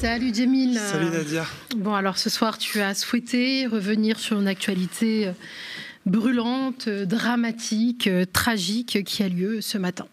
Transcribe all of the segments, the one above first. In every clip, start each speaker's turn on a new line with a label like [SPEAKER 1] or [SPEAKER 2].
[SPEAKER 1] Salut Jamil.
[SPEAKER 2] Salut Nadia.
[SPEAKER 1] Bon, alors ce soir, tu as souhaité revenir sur une actualité euh, brûlante, euh, dramatique, euh, tragique qui a lieu ce matin.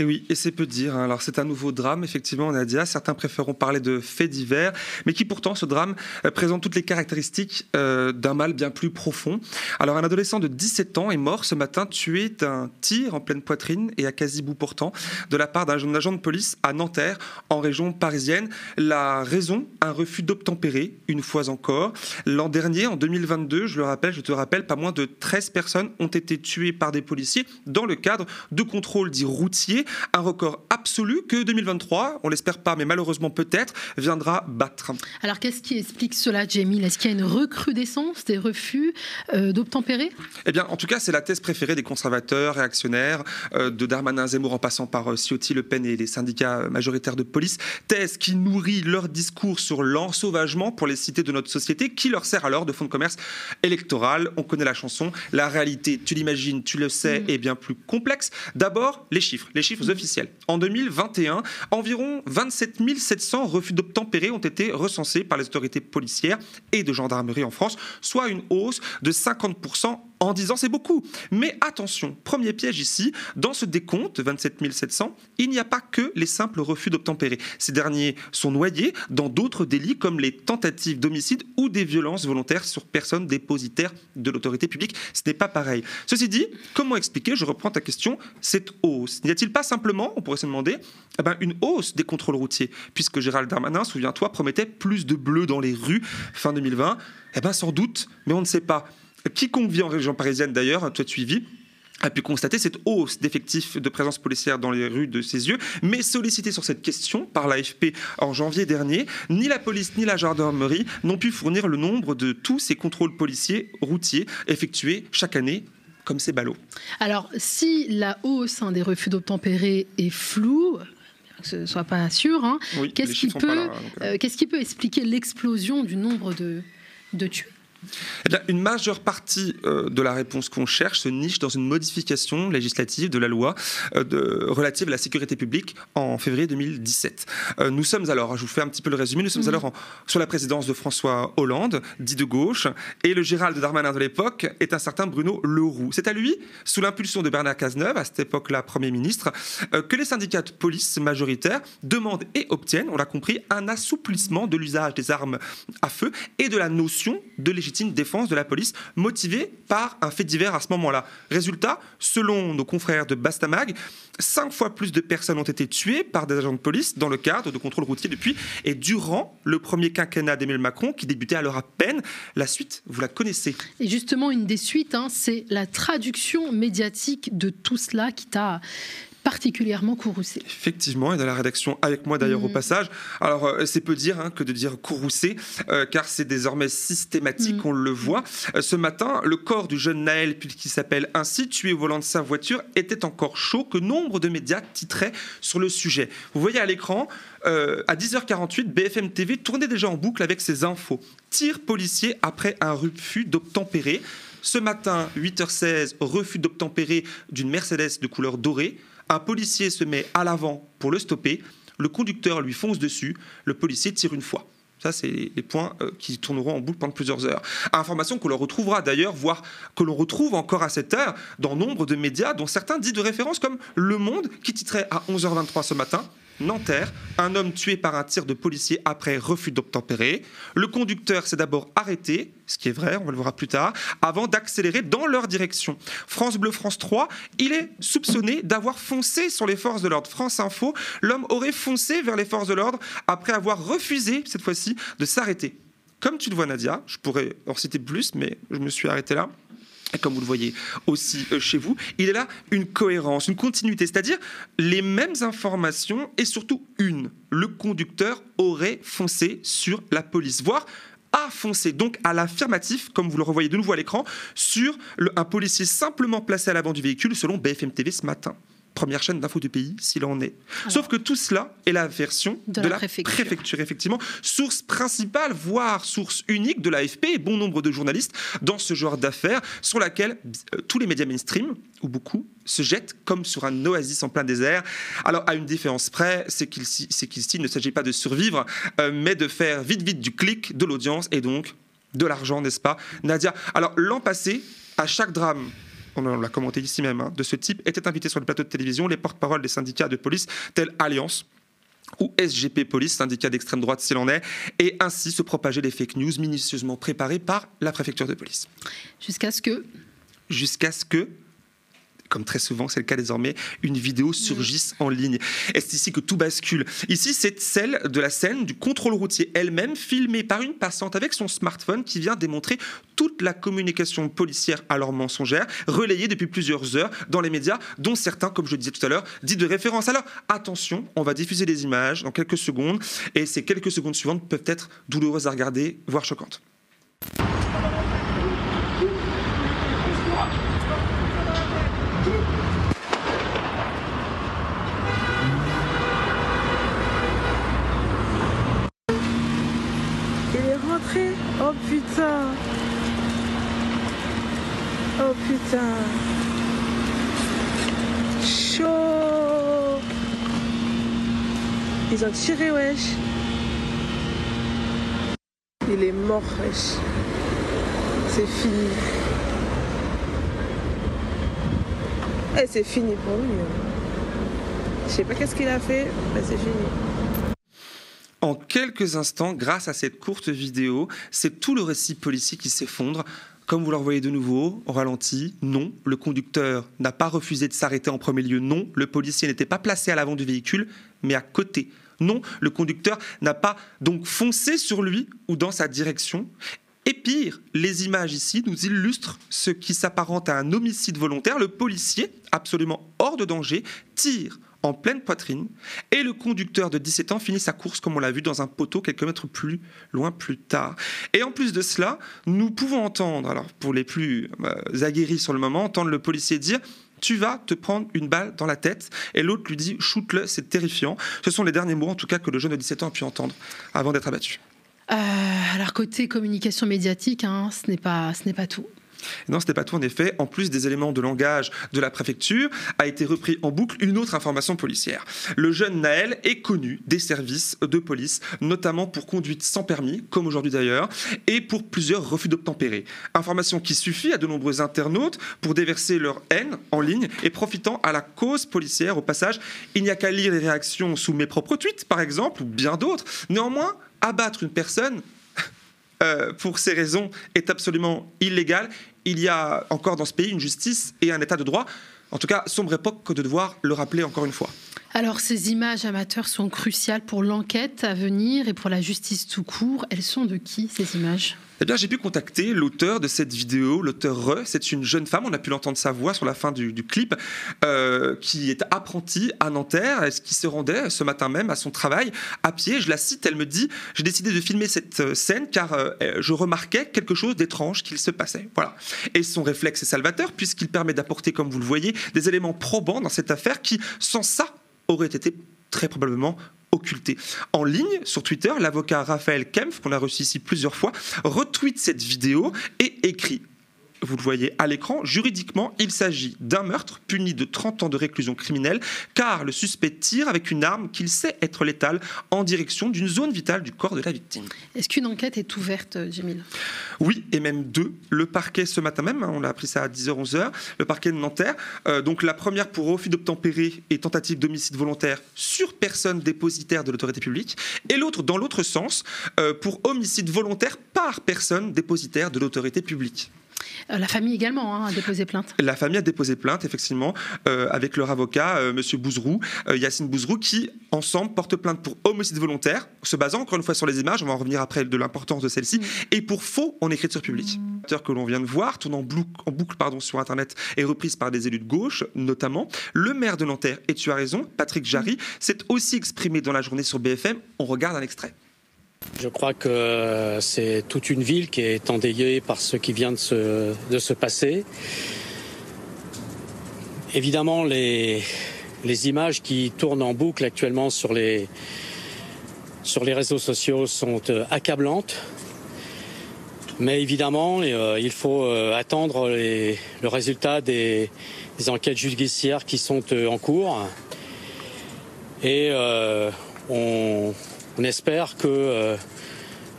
[SPEAKER 2] Et oui, et c'est peu dire. Hein. Alors c'est un nouveau drame, effectivement, Nadia. Certains préféreront parler de faits divers, mais qui pourtant, ce drame euh, présente toutes les caractéristiques euh, d'un mal bien plus profond. Alors un adolescent de 17 ans est mort ce matin, tué d'un tir en pleine poitrine et à quasi bout portant, de la part d'un agent de police à Nanterre, en région parisienne. La raison, un refus d'obtempérer, une fois encore. L'an dernier, en 2022, je le rappelle, je te rappelle, pas moins de 13 personnes ont été tuées par des policiers dans le cadre de contrôles dits routiers un record absolu que 2023, on l'espère pas, mais malheureusement peut-être, viendra battre.
[SPEAKER 1] Alors qu'est-ce qui explique cela, Jamie? Est-ce qu'il y a une recrudescence des refus euh, d'obtempérer?
[SPEAKER 2] Eh bien, en tout cas, c'est la thèse préférée des conservateurs, réactionnaires, euh, de Darmanin, Zemmour, en passant par euh, Ciotti, Le Pen et les syndicats majoritaires de police. Thèse qui nourrit leur discours sur l'ensauvagement pour les cités de notre société, qui leur sert alors de fonds de commerce électoral. On connaît la chanson. La réalité, tu l'imagines, tu le sais, mm. est bien plus complexe. D'abord, les chiffres. Les chiffres officiels. En 2021, environ 27 700 refus d'obtempérer ont été recensés par les autorités policières et de gendarmerie en France, soit une hausse de 50% en disant c'est beaucoup. Mais attention, premier piège ici, dans ce décompte 27 700, il n'y a pas que les simples refus d'obtempérer. Ces derniers sont noyés dans d'autres délits comme les tentatives d'homicide ou des violences volontaires sur personnes dépositaires de l'autorité publique. Ce n'est pas pareil. Ceci dit, comment expliquer, je reprends ta question, cette hausse? N'y a-t-il pas simplement, on pourrait se demander, eh ben, une hausse des contrôles routiers? Puisque Gérald Darmanin, souviens-toi, promettait plus de bleus dans les rues fin 2020. Eh bien sans doute, mais on ne sait pas. Quiconque vit en région parisienne d'ailleurs, toi vis, a pu constater cette hausse d'effectifs de présence policière dans les rues de ses yeux, mais sollicité sur cette question par l'AFP en janvier dernier, ni la police ni la gendarmerie n'ont pu fournir le nombre de tous ces contrôles policiers routiers effectués chaque année comme ces ballots.
[SPEAKER 1] Alors, si la hausse hein, des refus d'obtempérer est floue, que ce ne soit pas sûr, hein, qu'est-ce qui, peut, euh, qu'est-ce qui peut expliquer l'explosion du nombre de, de tués?
[SPEAKER 2] Une majeure partie euh, de la réponse qu'on cherche se niche dans une modification législative de la loi euh, relative à la sécurité publique en février 2017. Euh, nous sommes alors, je vous fais un petit peu le résumé, nous sommes mhm. alors sur la présidence de François Hollande, dit de gauche, et le Gérald Darmanin de l'époque est un certain Bruno Leroux. C'est à lui, sous l'impulsion de Bernard Cazeneuve, à cette époque-là Premier ministre, que les syndicats de police majoritaires demandent et obtiennent, on l'a compris, un assouplissement de l'usage des armes à feu et de la notion de législation défense de la police motivée par un fait divers à ce moment-là. Résultat, selon nos confrères de Bastamag, cinq fois plus de personnes ont été tuées par des agents de police dans le cadre de contrôles routiers depuis et durant le premier quinquennat d'Emmanuel Macron qui débutait alors à peine. La suite, vous la connaissez.
[SPEAKER 1] Et justement, une des suites, hein, c'est la traduction médiatique de tout cela qui t'a particulièrement courroucé.
[SPEAKER 2] Effectivement, et dans la rédaction avec moi d'ailleurs au mm. passage. Alors euh, c'est peu dire hein, que de dire courroucé, euh, car c'est désormais systématique, mm. on le voit. Euh, ce matin, le corps du jeune Naël, qui s'appelle ainsi, tué au volant de sa voiture, était encore chaud que nombre de médias titraient sur le sujet. Vous voyez à l'écran, à 10h48, BFM TV tournait déjà en boucle avec ses infos. Tir policier après un refus d'obtempérer. Ce matin, 8h16, refus d'obtempérer d'une Mercedes de couleur dorée. Un policier se met à l'avant pour le stopper. Le conducteur lui fonce dessus. Le policier tire une fois. Ça, c'est les points euh, qui tourneront en boucle pendant plusieurs heures. Information que l'on retrouvera d'ailleurs, voire que l'on retrouve encore à cette heure dans nombre de médias, dont certains dits de référence comme Le Monde, qui titrait à 11h23 ce matin Nanterre, un homme tué par un tir de policier après refus d'obtempérer. Le conducteur s'est d'abord arrêté, ce qui est vrai, on le voir plus tard, avant d'accélérer dans leur direction. France Bleu, France 3, il est soupçonné d'avoir foncé sur les forces de l'ordre. France Info, l'homme aurait foncé vers les forces de l'ordre après avoir refusé, cette fois-ci, de s'arrêter. Comme tu le vois, Nadia, je pourrais en citer plus, mais je me suis arrêté là comme vous le voyez aussi euh, chez vous, il est là une cohérence, une continuité, c'est-à-dire les mêmes informations et surtout une. Le conducteur aurait foncé sur la police, voire a foncé donc à l'affirmatif, comme vous le revoyez de nouveau à l'écran, sur un policier simplement placé à l'avant du véhicule selon BFM TV ce matin. Première chaîne d'info du pays, s'il en est. Sauf que tout cela est la version de, la, préfecture. effectivement, source principale, voire source unique de l'AFP et bon nombre de journalistes dans ce genre d'affaires, sur laquelle euh, tous les médias mainstream, ou beaucoup, se jettent comme sur un oasis en plein désert. Alors, à une différence près, c'est qu'ici, il ne s'agit pas de survivre, euh, mais de faire vite, vite du clic, de l'audience et donc de l'argent, n'est-ce pas, Nadia? Alors, l'an passé, à chaque drame on l'a commenté ici même, hein, de ce type, étaient invités sur le plateau de télévision les porte-paroles des syndicats de police tels Alliance ou SGP Police, syndicat d'extrême droite s'il en est, et ainsi se propager des fake news minutieusement préparées par la préfecture de police.
[SPEAKER 1] Jusqu'à ce que
[SPEAKER 2] Jusqu'à ce que comme très souvent c'est le cas désormais, une vidéo surgisse en ligne. Et c'est ici que tout bascule? Ici, c'est celle de la scène du contrôle routier elle-même, filmée par une passante avec son smartphone qui vient démontrer toute la communication policière alors mensongère, relayée depuis plusieurs heures dans les médias, dont certains, comme je le disais tout à l'heure, disent de référence. Alors attention, on va diffuser des images dans quelques secondes, et ces quelques secondes suivantes peuvent être douloureuses à regarder, voire choquantes.
[SPEAKER 3] Oh putain Oh putain Chaud Ils ont tiré wesh Il est mort wesh C'est fini eh, c'est fini pour lui. Hein. Je sais pas qu'est-ce qu'il a fait, mais c'est fini.
[SPEAKER 2] En quelques instants, grâce à cette courte vidéo, c'est tout le récit policier qui s'effondre. Comme vous le voyez de nouveau, au ralenti, non, le conducteur n'a pas refusé de s'arrêter en premier lieu, non, le policier n'était pas placé à l'avant du véhicule, mais à côté. Non, le conducteur n'a pas donc foncé sur lui ou dans sa direction. Et pire, les images ici nous illustrent ce qui s'apparente à un homicide volontaire. Le policier, absolument hors de danger, tire en pleine poitrine, et le conducteur de 17 ans finit sa course, comme on l'a vu, dans un poteau quelques mètres plus loin plus tard. Et en plus de cela, nous pouvons entendre, alors pour les plus euh, aguerris sur le moment, entendre le policier dire tu vas te prendre une balle dans la tête. Et l'autre lui dit, shoot-le, c'est terrifiant. Ce sont les derniers mots, en tout cas, que le jeune de 17 ans a pu entendre avant d'être abattu.
[SPEAKER 1] Euh, alors, côté communication médiatique, hein, ce n'est pas, ce n'est pas tout.
[SPEAKER 2] Non, ce n'était pas tout en effet. En plus des éléments de langage de la préfecture, a été repris en boucle une autre information policière. Le jeune Naël est connu des services de police, notamment pour conduite sans permis, comme aujourd'hui d'ailleurs, et pour plusieurs refus d'obtempérer. Information qui suffit à de nombreux internautes pour déverser leur haine en ligne et profitant à la cause policière. Au passage, il n'y a qu'à lire les réactions sous mes propres tweets, par exemple, ou bien d'autres. Néanmoins, abattre une personne euh, pour ces raisons, est absolument illégal. Il y a encore dans ce pays une justice et un état de droit. En tout cas, sombre époque que de devoir le rappeler encore une fois.
[SPEAKER 1] Alors, ces images amateurs sont cruciales pour l'enquête à venir et pour la justice tout court. Elles sont de qui, ces images?
[SPEAKER 2] Eh bien, j'ai pu contacter l'auteur de cette vidéo, l'auteur Re. C'est une jeune femme, on a pu l'entendre sa voix sur la fin du, clip, euh, qui est apprentie à Nanterre, qui se rendait ce matin même à son travail à pied. Je la cite, elle me dit J'ai décidé de filmer cette euh, scène car euh, je remarquais quelque chose d'étrange qu'il se passait. Voilà. Et son réflexe est salvateur, puisqu'il permet d'apporter, comme vous le voyez, des éléments probants dans cette affaire qui, sans ça, auraient été très probablement occulté. En ligne, sur Twitter, l'avocat Raphaël Kempf, qu'on a reçu ici plusieurs fois, retweet cette vidéo et écrit vous le voyez à l'écran, juridiquement, il s'agit d'un meurtre puni de 30 ans de réclusion criminelle, car le suspect tire avec une arme qu'il sait être létale en direction d'une zone vitale du corps de la victime.
[SPEAKER 1] Est-ce qu'une enquête est ouverte, Jemil
[SPEAKER 2] Oui, et même deux. Le parquet ce matin même, hein, on a appris ça à 10h-11h, le parquet de Nanterre. Euh, donc la première pour refus d'obtempérer et tentative d'homicide volontaire sur personne dépositaire de l'autorité publique, et l'autre dans l'autre sens, euh, pour homicide volontaire par personne dépositaire de l'autorité publique.
[SPEAKER 1] Euh, la famille également hein, a déposé plainte.
[SPEAKER 2] La famille a déposé plainte, effectivement, euh, avec leur avocat, M. Euh, Monsieur Bouzrou, Yacine Bouzrou, qui, ensemble, porte plainte pour homicide volontaire, se basant encore une fois sur les images, on va en revenir après de l'importance de celle-ci, mm. et pour faux en écriture publique. Mm. que l'on vient de voir, tourne en boucle, en boucle pardon, sur Internet, et reprise par des élus de gauche, notamment. Le maire de Nanterre, et tu as raison, Patrick Jarry, mm. s'est aussi exprimé dans la journée sur BFM. On regarde un extrait.
[SPEAKER 4] Je crois que c'est toute une ville qui est endeuillée par ce qui vient de se, de se passer. Évidemment, les, les images qui tournent en boucle actuellement sur les, sur les réseaux sociaux sont euh, accablantes. Mais évidemment, euh, il faut euh, attendre le résultat des, enquêtes judiciaires qui sont en cours. Et on, espère que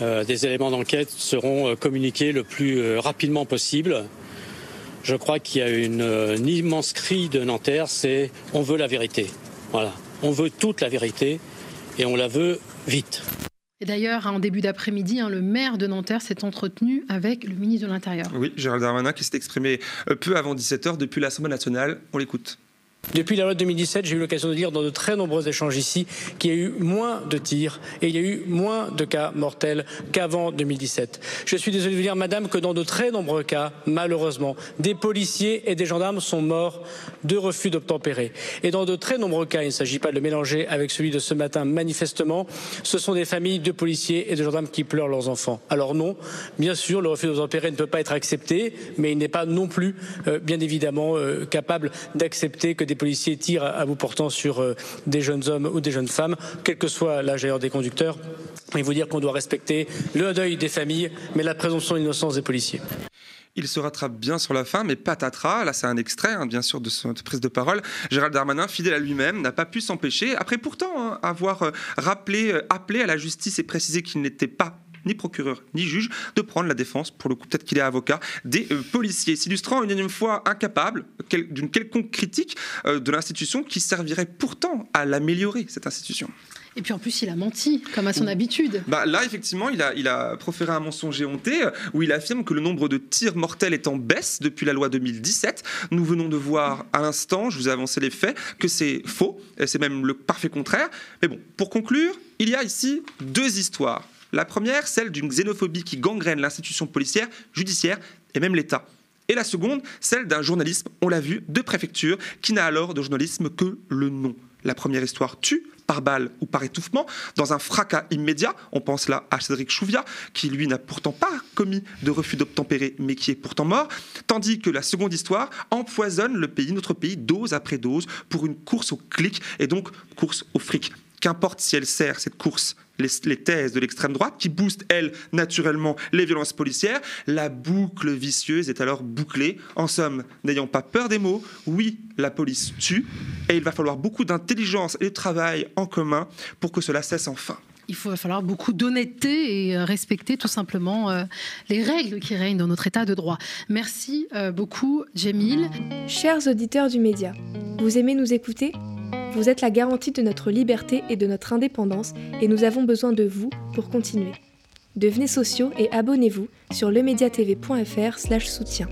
[SPEAKER 4] des éléments d'enquête seront communiqués le plus rapidement possible. Je crois qu'il y a une, une immense cri de Nanterre, c'est on veut la vérité. Voilà, on veut toute la vérité et on la veut vite.
[SPEAKER 1] Et d'ailleurs, en début d'après-midi, hein, le maire de Nanterre s'est entretenu avec le ministre de l'Intérieur.
[SPEAKER 2] Oui, Gérald Darmanin qui s'est exprimé euh, peu avant 17h depuis l'Assemblée nationale. On l'écoute.
[SPEAKER 5] Depuis la loi de 2017, j'ai eu l'occasion de dire dans de très nombreux échanges ici qu'il y a eu moins de tirs et il y a eu moins de cas mortels qu'avant 2017. Je suis désolé de vous dire, madame, que dans de très nombreux cas, malheureusement, des policiers et des gendarmes sont morts de refus d'obtempérer. Et dans de très nombreux cas, il ne s'agit pas de le mélanger avec celui de ce matin, manifestement, ce sont des familles de policiers et de gendarmes qui pleurent leurs enfants. Alors non, bien sûr, le refus d'obtempérer ne peut pas être accepté, mais il n'est pas non plus, euh, bien évidemment, euh, capable d'accepter que des policiers tirent à bout portant sur euh, des jeunes hommes ou des jeunes femmes, quel que soit l'âge des conducteurs. Et vous dire qu'on doit respecter le deuil des familles, mais la présomption d'innocence des policiers.
[SPEAKER 2] Il se rattrape bien sur la fin, mais patatras, là c'est un extrait hein, bien sûr de cette prise de parole. Gérald Darmanin, fidèle à lui-même, n'a pas pu s'empêcher, après pourtant hein, avoir euh, rappelé, euh, appelé à la justice et précisé qu'il n'était pas ni procureur, ni juge, de prendre la défense, pour le coup peut-être qu'il est avocat, des euh, policiers, s'illustrant une énième fois incapable d'une quelconque critique euh, de l'institution qui servirait pourtant à l'améliorer, cette institution.
[SPEAKER 1] Et puis en plus, il a menti, comme à son habitude.
[SPEAKER 2] Bah, là, effectivement, il a, il a proféré un mensonge éhonté euh, où il affirme que le nombre de tirs mortels est en baisse depuis la loi 2017. Nous venons de voir à l'instant, je vous ai avancé les faits, que c'est faux, c'est même le parfait contraire. Mais bon, pour conclure, il y a ici deux histoires. La première, celle d'une xénophobie qui gangrène l'institution policière, judiciaire et même l'État. Et la seconde, celle d'un journalisme, on l'a vu, de préfecture, qui n'a alors de journalisme que le nom. La première histoire tue, par balle ou par étouffement, dans un fracas immédiat. On pense là à Cédric Chouviat, qui lui n'a pourtant pas commis de refus d'obtempérer, mais qui est pourtant mort. Tandis que la seconde histoire empoisonne le pays, notre pays, dose après dose, pour une course au clic et donc course au fric. Qu'importe si elle sert, cette course, les, thèses de l'extrême droite, qui boostent, elles, naturellement, les violences policières, la boucle vicieuse est alors bouclée. En somme, n'ayant pas peur des mots, oui, la police tue, et il va falloir beaucoup d'intelligence et de travail en commun pour que cela cesse enfin
[SPEAKER 1] il va falloir beaucoup d'honnêteté et euh, respecter tout simplement euh, les règles qui règnent dans notre état de droit. Merci euh, beaucoup, Jamil.
[SPEAKER 6] Chers auditeurs du média, vous aimez nous écouter? Vous êtes la garantie de notre liberté et de notre indépendance et nous avons besoin de vous pour continuer. Devenez sociaux et abonnez-vous sur lemediatv.fr/soutien.